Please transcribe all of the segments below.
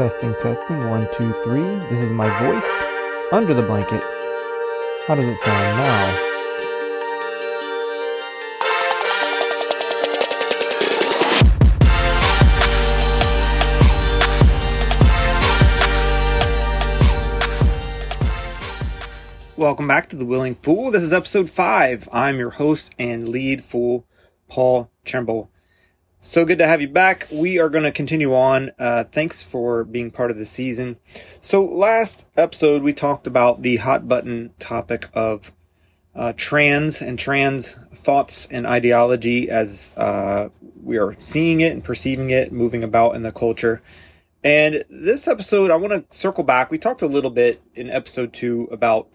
Testing, testing, one, two, three. This is my voice under the blanket. How does it sound now? Welcome back to The Willing Fool. This is episode five. I'm your host and lead fool, Paul Trimble. So good to have you back. We are going to continue on. Uh, thanks for being part of the season. So, last episode, we talked about the hot button topic of uh, trans and trans thoughts and ideology as uh, we are seeing it and perceiving it moving about in the culture. And this episode, I want to circle back. We talked a little bit in episode two about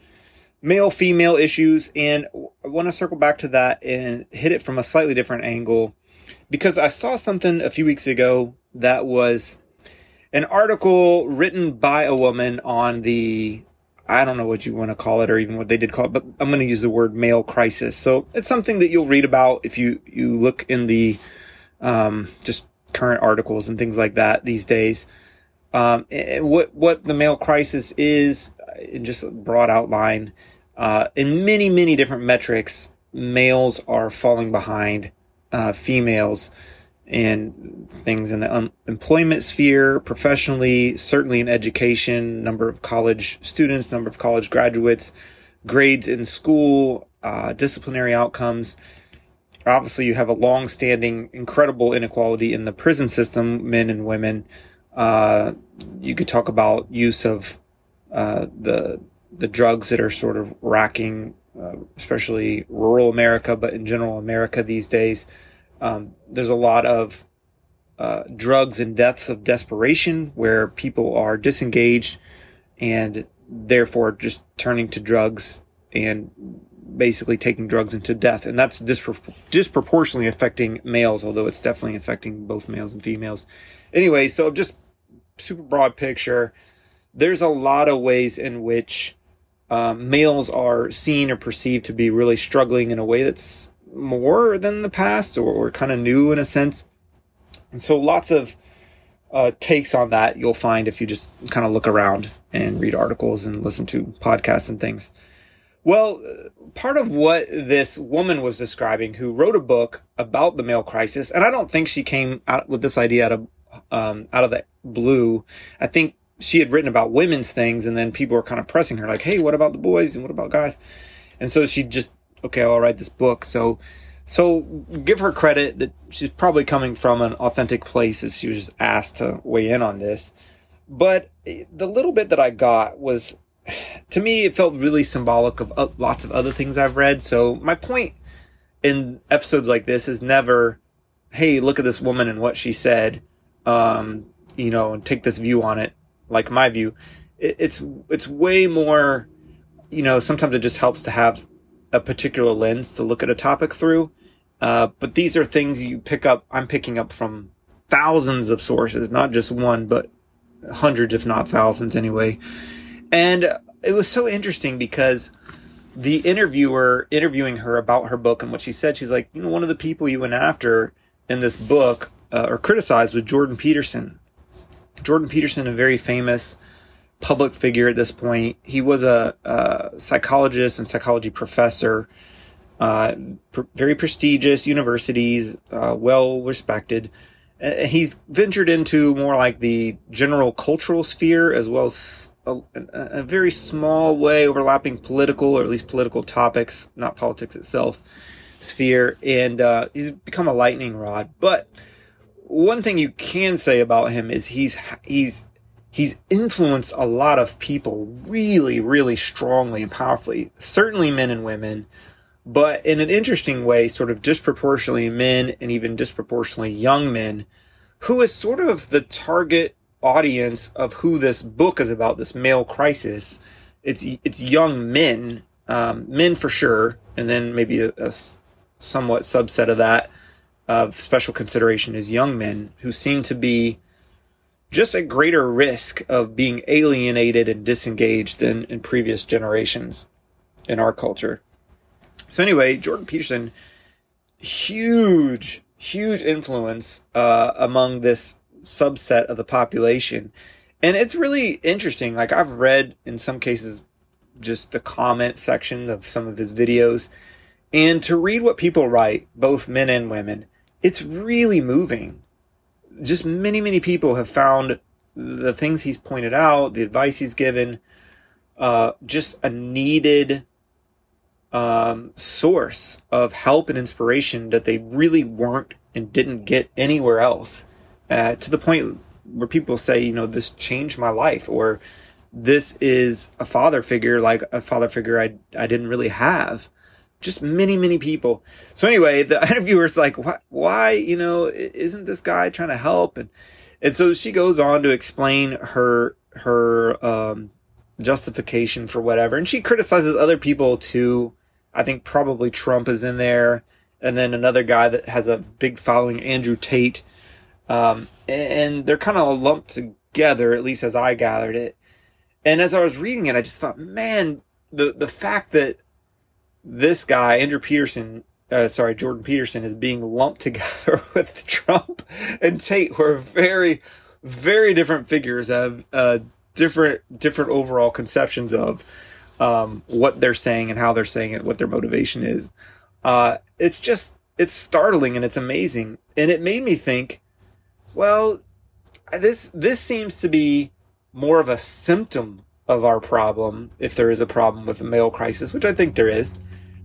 male female issues, and I want to circle back to that and hit it from a slightly different angle because I saw something a few weeks ago that was an article written by a woman on the I don't know what you want to call it or even what they did call it, but I'm going to use the word male crisis. So it's something that you'll read about if you you look in the um, just current articles and things like that these days. Um, what what the male crisis is in just a broad outline. Uh, in many many different metrics, males are falling behind uh, females and things in the un- employment sphere, professionally, certainly in education, number of college students, number of college graduates, grades in school, uh, disciplinary outcomes. Obviously, you have a long-standing, incredible inequality in the prison system, men and women. Uh, you could talk about use of uh, the the drugs that are sort of racking uh, especially rural America, but in general America these days. Um, there's a lot of uh, drugs and deaths of desperation where people are disengaged and therefore just turning to drugs and basically taking drugs into death. And that's dispro- disproportionately affecting males, although it's definitely affecting both males and females. Anyway, so just super broad picture. There's a lot of ways in which um, males are seen or perceived to be really struggling in a way that's more than the past or, or kind of new in a sense. And so lots of uh, takes on that you'll find if you just kind of look around and read articles and listen to podcasts and things. Well, part of what this woman was describing, who wrote a book about the male crisis, and I don't think she came out with this idea out of um, out of the blue. I think she had written about women's things and then people were kind of pressing her like hey what about the boys and what about guys and so she just okay i'll write this book. So so give her credit that she's probably coming from an authentic place if she was just asked to weigh in on this. But the little bit that i got was to me it felt really symbolic of lots of other things i've read. So my point in episodes like this is never hey look at this woman and what she said um, you know and take this view on it like my view, it, it's it's way more. You know, sometimes it just helps to have a particular lens to look at a topic through. Uh, but these are things you pick up. I'm picking up from thousands of sources, not just one, but hundreds, if not thousands, anyway. And it was so interesting because the interviewer interviewing her about her book and what she said, she's like, you know, one of the people you went after in this book uh, or criticized was Jordan Peterson. Jordan Peterson, a very famous public figure at this point. He was a, a psychologist and psychology professor, uh, pr- very prestigious universities, uh, well respected. Uh, he's ventured into more like the general cultural sphere as well as a, a, very small way overlapping political or at least political topics, not politics itself, sphere. And uh, he's become a lightning rod. But one thing you can say about him is he's he's he's influenced a lot of people really really strongly and powerfully certainly men and women but in an interesting way sort of disproportionately men and even disproportionately young men who is sort of the target audience of who this book is about this male crisis. It's it's young men um, men for sure and then maybe a, a somewhat subset of that of special consideration is young men who seem to be just at greater risk of being alienated and disengaged than in previous generations in our culture. So anyway, Jordan Peterson, huge, huge influence uh, among this subset of the population. And it's really interesting. Like I've read in some cases just the comment section of some of his videos and to read what people write, both men and women, it's really moving. Just many, many people have found the things he's pointed out, the advice he's given, uh, just a needed um, source of help and inspiration that they really weren't and didn't get anywhere else. Uh, to the point where people say, you know, this changed my life, or this is a father figure like a father figure I I didn't really have. Just many, many people. So anyway, the interviewer's like, why, why, you know, isn't this guy trying to help? And, and so she goes on to explain her, her, um, justification for whatever. And she criticizes other people too I think probably Trump is in there, and then another guy that has a big following, Andrew Tate. Um, and they're kind of lumped together, at least as I gathered it. And as I was reading it, I just thought, man, the the fact that this guy, Andrew Peterson, uh, sorry, Jordan Peterson, is being lumped together with Trump and Tate were very, very different figures, have uh, different different overall conceptions of um, what they're saying and how they're saying it, what their motivation is. Uh, it's just, it's startling and it's amazing. And it made me think, well, this, this seems to be more of a symptom of our problem, if there is a problem with the male crisis, which I think there is.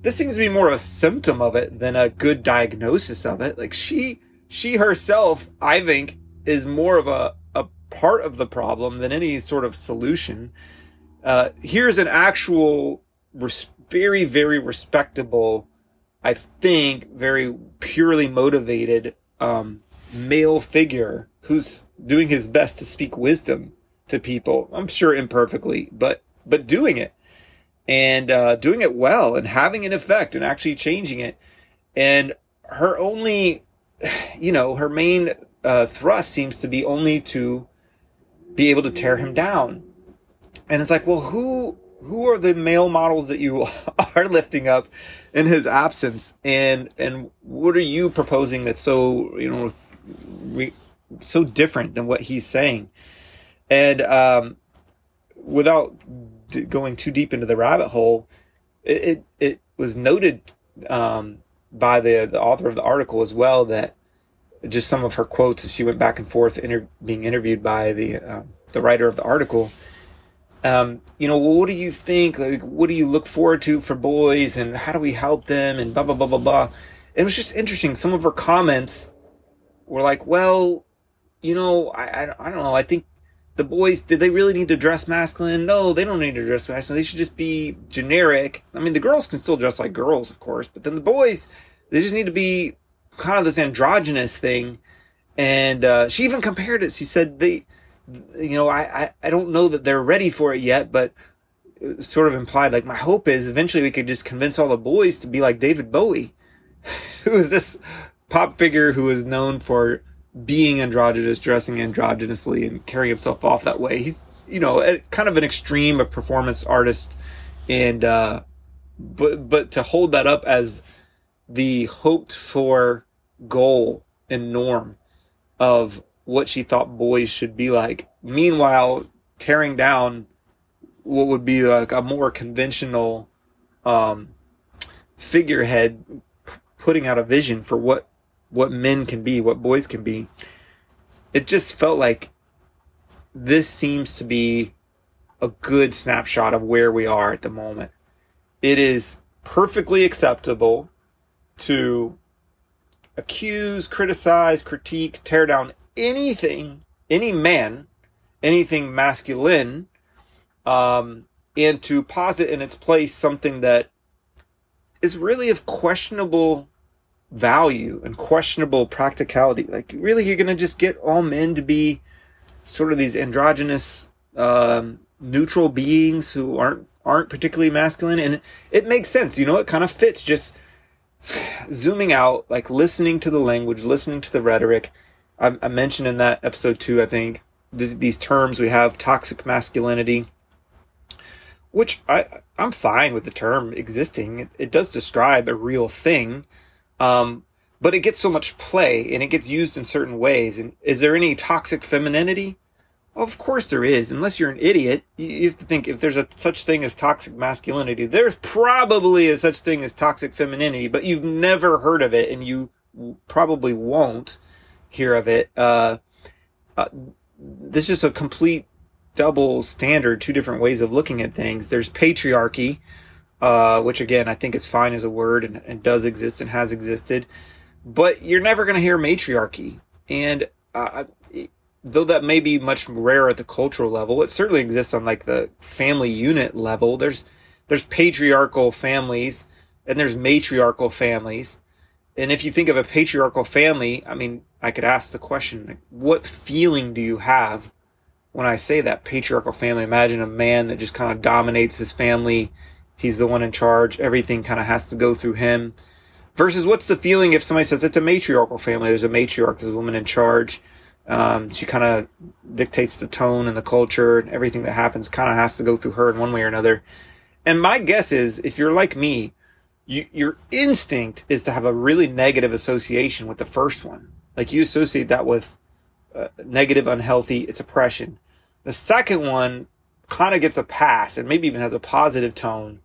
This seems to be more of a symptom of it than a good diagnosis of it. Like she, she herself, I think, is more of a, a part of the problem than any sort of solution. Uh, here's an actual, res- very, very respectable, I think, very purely motivated um, male figure who's doing his best to speak wisdom to people. I'm sure imperfectly, but but doing it and uh, doing it well and having an effect and actually changing it. And her only, you know, her main uh, thrust seems to be only to be able to tear him down and it's like, well, who who are the male models that you are lifting up in his absence, and and what are you proposing that's so you know re, so different than what he's saying? And um, without going too deep into the rabbit hole, it it, it was noted um, by the the author of the article as well that just some of her quotes as she went back and forth inter- being interviewed by the uh, the writer of the article um, you know, what do you think? Like, what do you look forward to for boys, and how do we help them, and blah blah blah blah blah. It was just interesting. Some of her comments were like, well, you know, I, I, I don't know. I think the boys did they really need to dress masculine? No, they don't need to dress masculine. They should just be generic. I mean, the girls can still dress like girls, of course, but then the boys, they just need to be kind of this androgynous thing. And uh, she even compared it. She said they you know, I, I, I don't know that they're ready for it yet, but sort of implied like my hope is eventually we could just convince all the boys to be like David Bowie, who is this pop figure who is known for being androgynous, dressing androgynously, and carrying himself off that way. He's you know kind of an extreme of performance artist, and uh, but but to hold that up as the hoped for goal and norm of what she thought boys should be like. Meanwhile, tearing down what would be like a more conventional um, figurehead, putting out a vision for what what men can be, what boys can be. It just felt like this seems to be a good snapshot of where we are at the moment. It is perfectly acceptable to accuse, criticize, critique, tear down anything, any man, anything masculine, um, and to posit in its place something that is really of questionable value and questionable practicality. Like, really, you're going to just get all men to be sort of these androgynous, um, neutral beings who aren't aren't particularly masculine, and it makes sense. You know, it kind of fits. Just zooming out, like listening to the language, listening to the rhetoric, I, I mentioned in that episode too, I think, these, these terms we have toxic masculinity, which I, I'm fine with the term existing. It, it does describe a real thing. Um, but it gets so much play and it gets used in certain ways. And is there any toxic femininity? Of course there is. Unless you're an idiot, you have to think if there's a such thing as toxic masculinity, there's probably a such thing as toxic femininity, but you've never heard of it and you probably won't hear of it. Uh, uh, this is just a complete double standard, two different ways of looking at things. There's patriarchy, uh, which again, I think is fine as a word and, and does exist and has existed, but you're never going to hear matriarchy. And, uh, though that may be much rare at the cultural level, it certainly exists on like the family unit level. There's there's patriarchal families and there's matriarchal families. And if you think of a patriarchal family, I mean, I could ask the question, like, what feeling do you have when I say that patriarchal family? Imagine a man that just kind of dominates his family. He's the one in charge. Everything kind of has to go through him. Versus what's the feeling if somebody says it's a matriarchal family? There's a matriarch, there's a woman in charge um, she kind of dictates the tone and the culture and everything that happens kind of has to go through her in one way or another. And my guess is if you're like me, you, your instinct is to have a really negative association with the first one. Like you associate that with uh, negative, unhealthy, it's oppression. The second one kind of gets a pass and maybe even has a positive tone.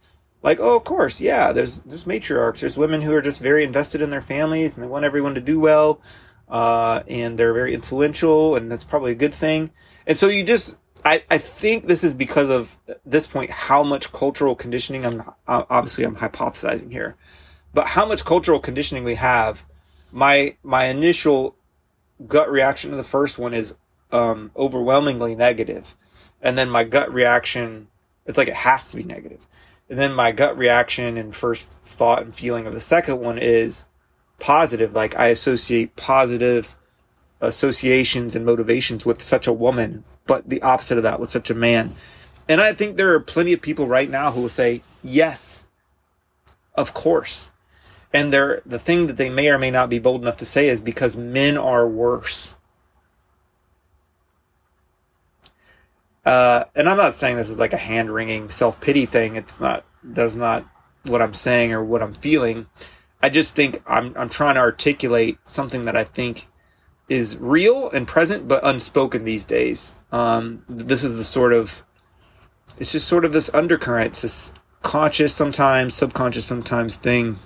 Like, oh, of course, yeah, there's, there's matriarchs. There's women who are just very invested in their families and they want everyone to do well uh, and they're very influential, and that's probably a good thing. And so you just, I, I think this is because of this point how much cultural conditioning. I'm obviously I'm hypothesizing here, but how much cultural conditioning we have. My my initial gut reaction to the first one is um, overwhelmingly negative, and then my gut reaction, it's like it has to be negative. And then my gut reaction and first thought and feeling of the second one is positive. Like I associate positive associations and motivations with such a woman, but the opposite of that with such a man. And I think there are plenty of people right now who will say, yes, of course. And they're, the thing that they may or may not be bold enough to say is because men are worse. Uh, and I'm not saying this is like a hand wringing self pity thing. It's not, that's not what I'm saying or what I'm feeling. I just think I'm I'm trying to articulate something that I think is real and present but unspoken these days. Um, this is the sort of it's just sort of this undercurrent. It's this conscious sometimes, subconscious sometimes thing.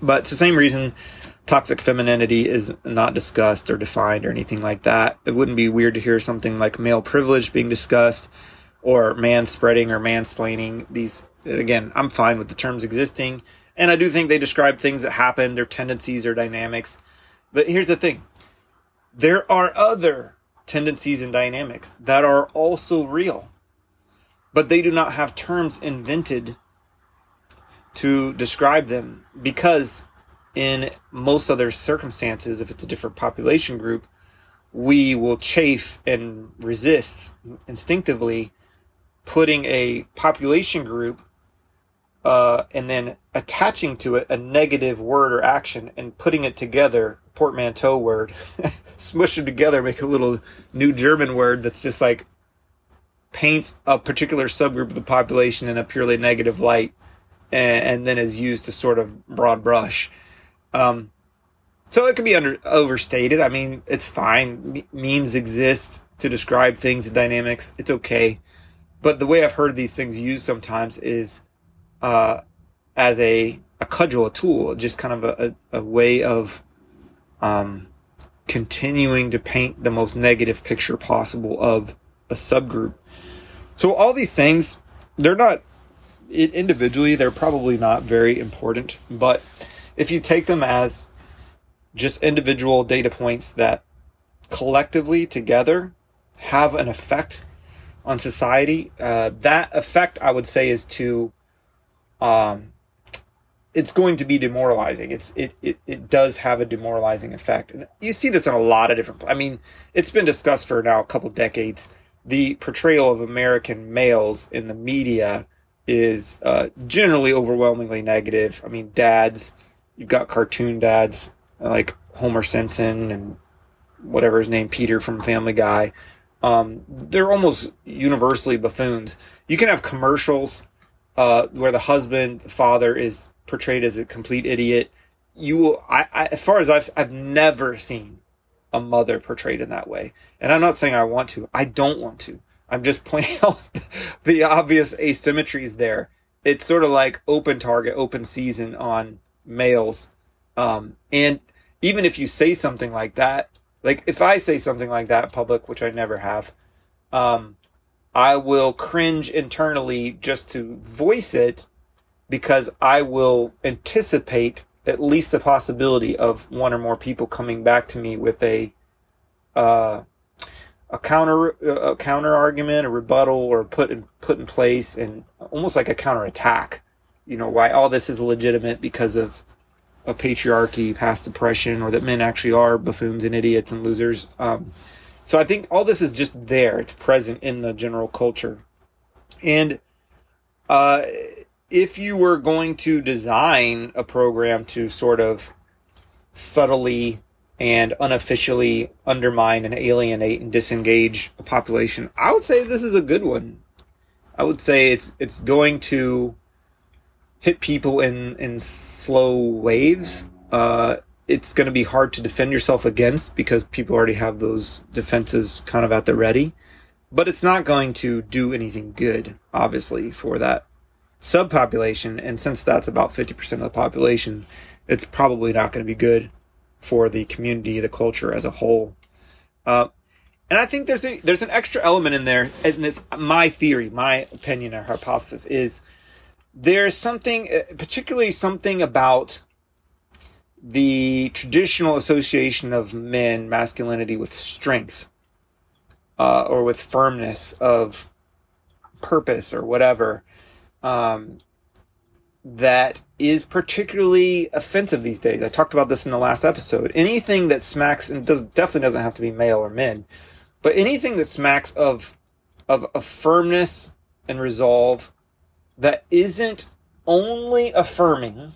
But it's the same reason toxic femininity is not discussed or defined or anything like that. It wouldn't be weird to hear something like male privilege being discussed or man spreading or mansplaining. These again, I'm fine with the terms existing and I do think they describe things that happen, their tendencies or dynamics. But here's the thing there are other tendencies and dynamics that are also real, but they do not have terms invented to describe them because, in most other circumstances, if it's a different population group, we will chafe and resist instinctively putting a population group uh, and then attaching to it a negative word or action and putting it together, portmanteau word, smush them together, make a little new German word that's just like paints a particular subgroup of the population in a purely negative light and, and then is used to sort of broad brush. Um, so it could be under overstated. I mean, it's fine. M- memes exist to describe things and dynamics. It's okay. But the way I've heard these things used sometimes is uh, as a, a cudgel, a tool, just kind of a, a, a way of um, continuing to paint the most negative picture possible of a subgroup. So all these things, they're not individually, they're probably not very important, but if you take them as just individual data points that collectively together have an effect on society, uh, that effect I would say is to um, it's going to be demoralizing. It's it, it it does have a demoralizing effect, and you see this in a lot of different. I mean, it's been discussed for now a couple decades. The portrayal of American males in the media is uh, generally overwhelmingly negative. I mean, dads, you've got cartoon dads like Homer Simpson and whatever his name, Peter from Family Guy. Um, they're almost universally buffoons. You can have commercials uh, where the husband, the father is portrayed as a complete idiot. You will, I, I, as far as I've, I've never seen a mother portrayed in that way. And I'm not saying I want to. I don't want to. I'm just pointing out the obvious asymmetries there. It's sort of like open target, open season on males. Um, and even if you say something like that, like if I say something like that in public, which I never have, um, I will cringe internally just to voice it because I will anticipate at least the possibility of one or more people coming back to me with a uh, a counter a counter argument, a rebuttal, or put in put in place, and almost like a counter attack. You know why all this is legitimate because of a patriarchy, past oppression, or that men actually are buffoons and idiots and losers. Um, so I think all this is just there; it's present in the general culture, and uh, if you were going to design a program to sort of subtly and unofficially undermine and alienate and disengage a population, I would say this is a good one. I would say it's it's going to hit people in in slow waves. Uh, it's going to be hard to defend yourself against because people already have those defenses kind of at the ready. But it's not going to do anything good, obviously, for that subpopulation. And since that's about 50% of the population, it's probably not going to be good for the community, the culture as a whole. Uh, and I think there's a there's an extra element in there. And this, my theory, my opinion, or hypothesis is there's something, uh, particularly something about the traditional association of men, masculinity, with strength, uh, or with firmness of purpose, or whatever. Um, that is particularly offensive these days. I talked about this in the last episode. Anything that smacks and does definitely doesn't have to be male or men, but anything that smacks of of a firmness and resolve that isn't only affirming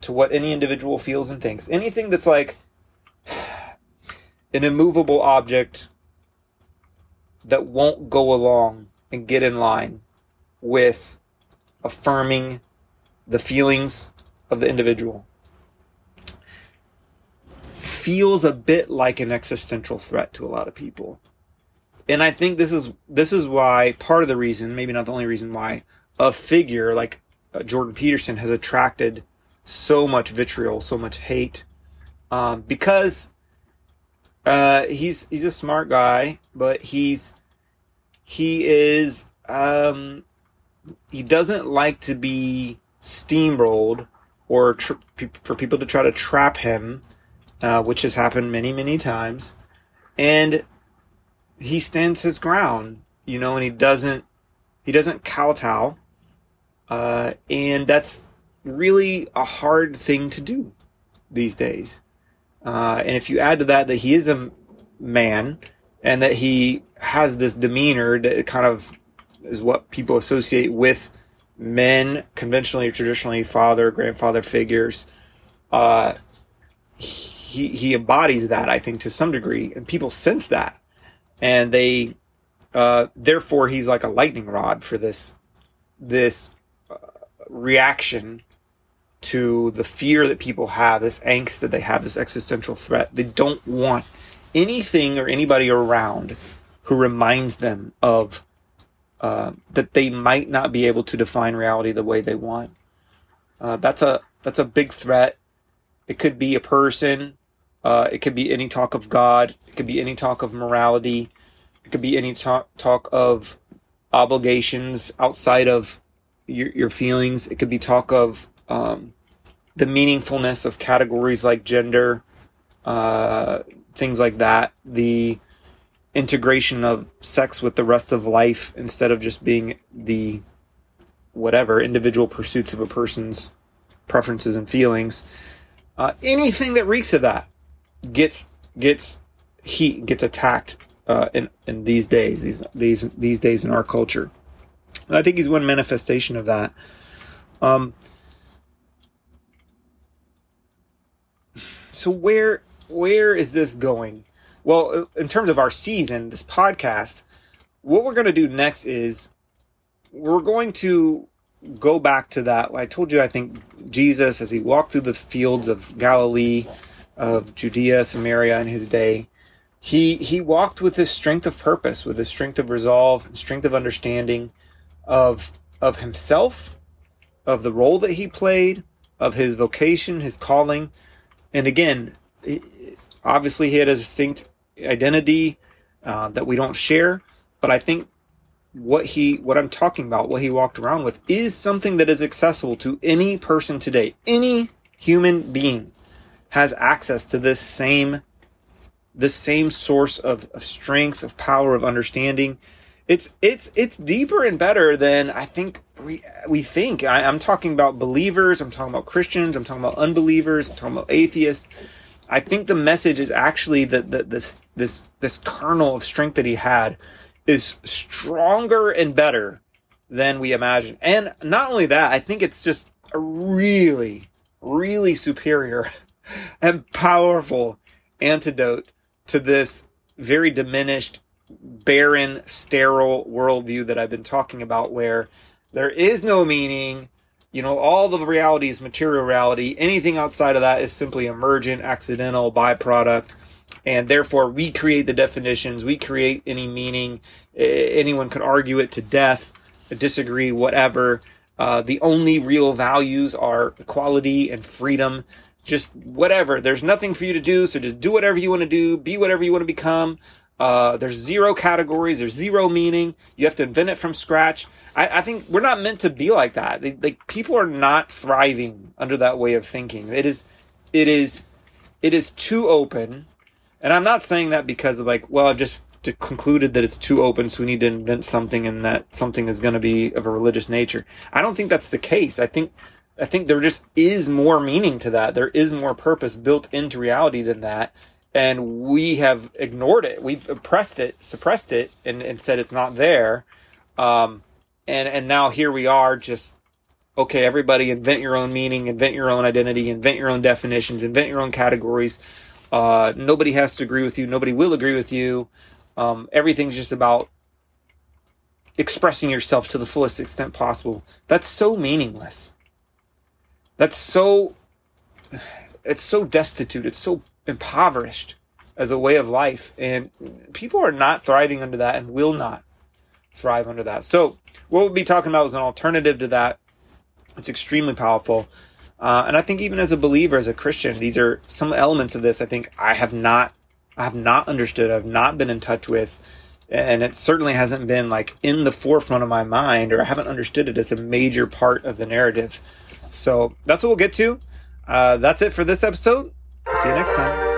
to what any individual feels and thinks. Anything that's like an immovable object that won't go along and get in line with affirming the feelings of the individual feels a bit like an existential threat to a lot of people. And I think this is this is why part of the reason, maybe not the only reason why a figure like uh, Jordan Peterson has attracted so much vitriol, so much hate um, because uh, he's he's a smart guy, but he's he is um, he doesn't like to be steamrolled or tr- for people to try to trap him, uh, which has happened many, many times. And he stands his ground, you know, and he doesn't he doesn't kowtow. Uh, and that's really a hard thing to do these days. Uh, and if you add to that that he is a man and that he has this demeanor that kind of is what people associate with men, conventionally or traditionally, father, grandfather figures. Uh, he he embodies that, I think, to some degree, and people sense that, and they, uh, therefore, he's like a lightning rod for this this reaction to the fear that people have, this angst that they have, this existential threat. They don't want anything or anybody around who reminds them of uh, that they might not be able to define reality the way they want. Uh, that's a that's a big threat. It could be a person. Uh, it could be any talk of God. It could be any talk of morality. It could be any talk talk of obligations outside of your your feelings. It could be talk of um, the meaningfulness of categories like gender, uh, things like that. The integration of sex with the rest of life instead of just being the whatever individual pursuits of a person's preferences and feelings. Uh, anything that reeks of that gets gets heat gets attacked uh, in in these days these these these days in our culture. I think he's one manifestation of that. Um, so where where is this going? Well, in terms of our season, this podcast, what we're going to do next is we're going to go back to that. I told you, I think Jesus, as he walked through the fields of Galilee, of Judea, Samaria in his day, he he walked with this strength of purpose, with this strength of resolve, strength of understanding of of himself, of the role that he played, of his vocation, his calling, and again, obviously he had a distinct identity uh, that we don't share, but I think what he what I'm talking about, what he walked around with, is something that is accessible to any person today. Any human being has access to this same the same source of, of strength, of power, of understanding. It's it's it's deeper and better than I think we we think. I, I'm talking about believers. I'm talking about Christians. I'm talking about unbelievers. I'm talking about atheists. I think the message is actually that, that this this this kernel of strength that he had is stronger and better than we imagine. And not only that, I think it's just a really, really superior and powerful antidote to this very diminished, barren, sterile worldview that I've been talking about, where there is no meaning. You know, all the reality is material reality. Anything outside of that is simply emergent, accidental, byproduct. And therefore, we create the definitions, we create any meaning. Anyone could argue it to death, disagree, whatever. Uh, the only real values are equality and freedom just whatever. There's nothing for you to do, so just do whatever you want to do, be whatever you want to become. Uh, there's zero categories, there's zero meaning. You have to invent it from scratch. I, I think we're not meant to be like that. They, like people are not thriving under that way of thinking. It is, it is, it is too open. And I'm not saying that because of like, well, I've just concluded that it's too open, so we need to invent something, and that something is going to be of a religious nature. I don't think that's the case. I think I think there just is more meaning to that. There is more purpose built into reality than that. And we have ignored it. We've oppressed it, suppressed it, and, and said it's not there. Um, and, and now here we are just, okay, everybody invent your own meaning, invent your own identity, invent your own definitions, invent your own categories. Uh, nobody has to agree with you. Nobody will agree with you. Um, everything's just about expressing yourself to the fullest extent possible. That's so meaningless that's so it's so destitute it's so impoverished as a way of life and people are not thriving under that and will not thrive under that so what we'll be talking about is an alternative to that it's extremely powerful uh, and i think even as a believer as a christian these are some elements of this i think i have not i have not understood i've not been in touch with and it certainly hasn't been like in the forefront of my mind or i haven't understood it as a major part of the narrative so that's what we'll get to. Uh, that's it for this episode. See you next time.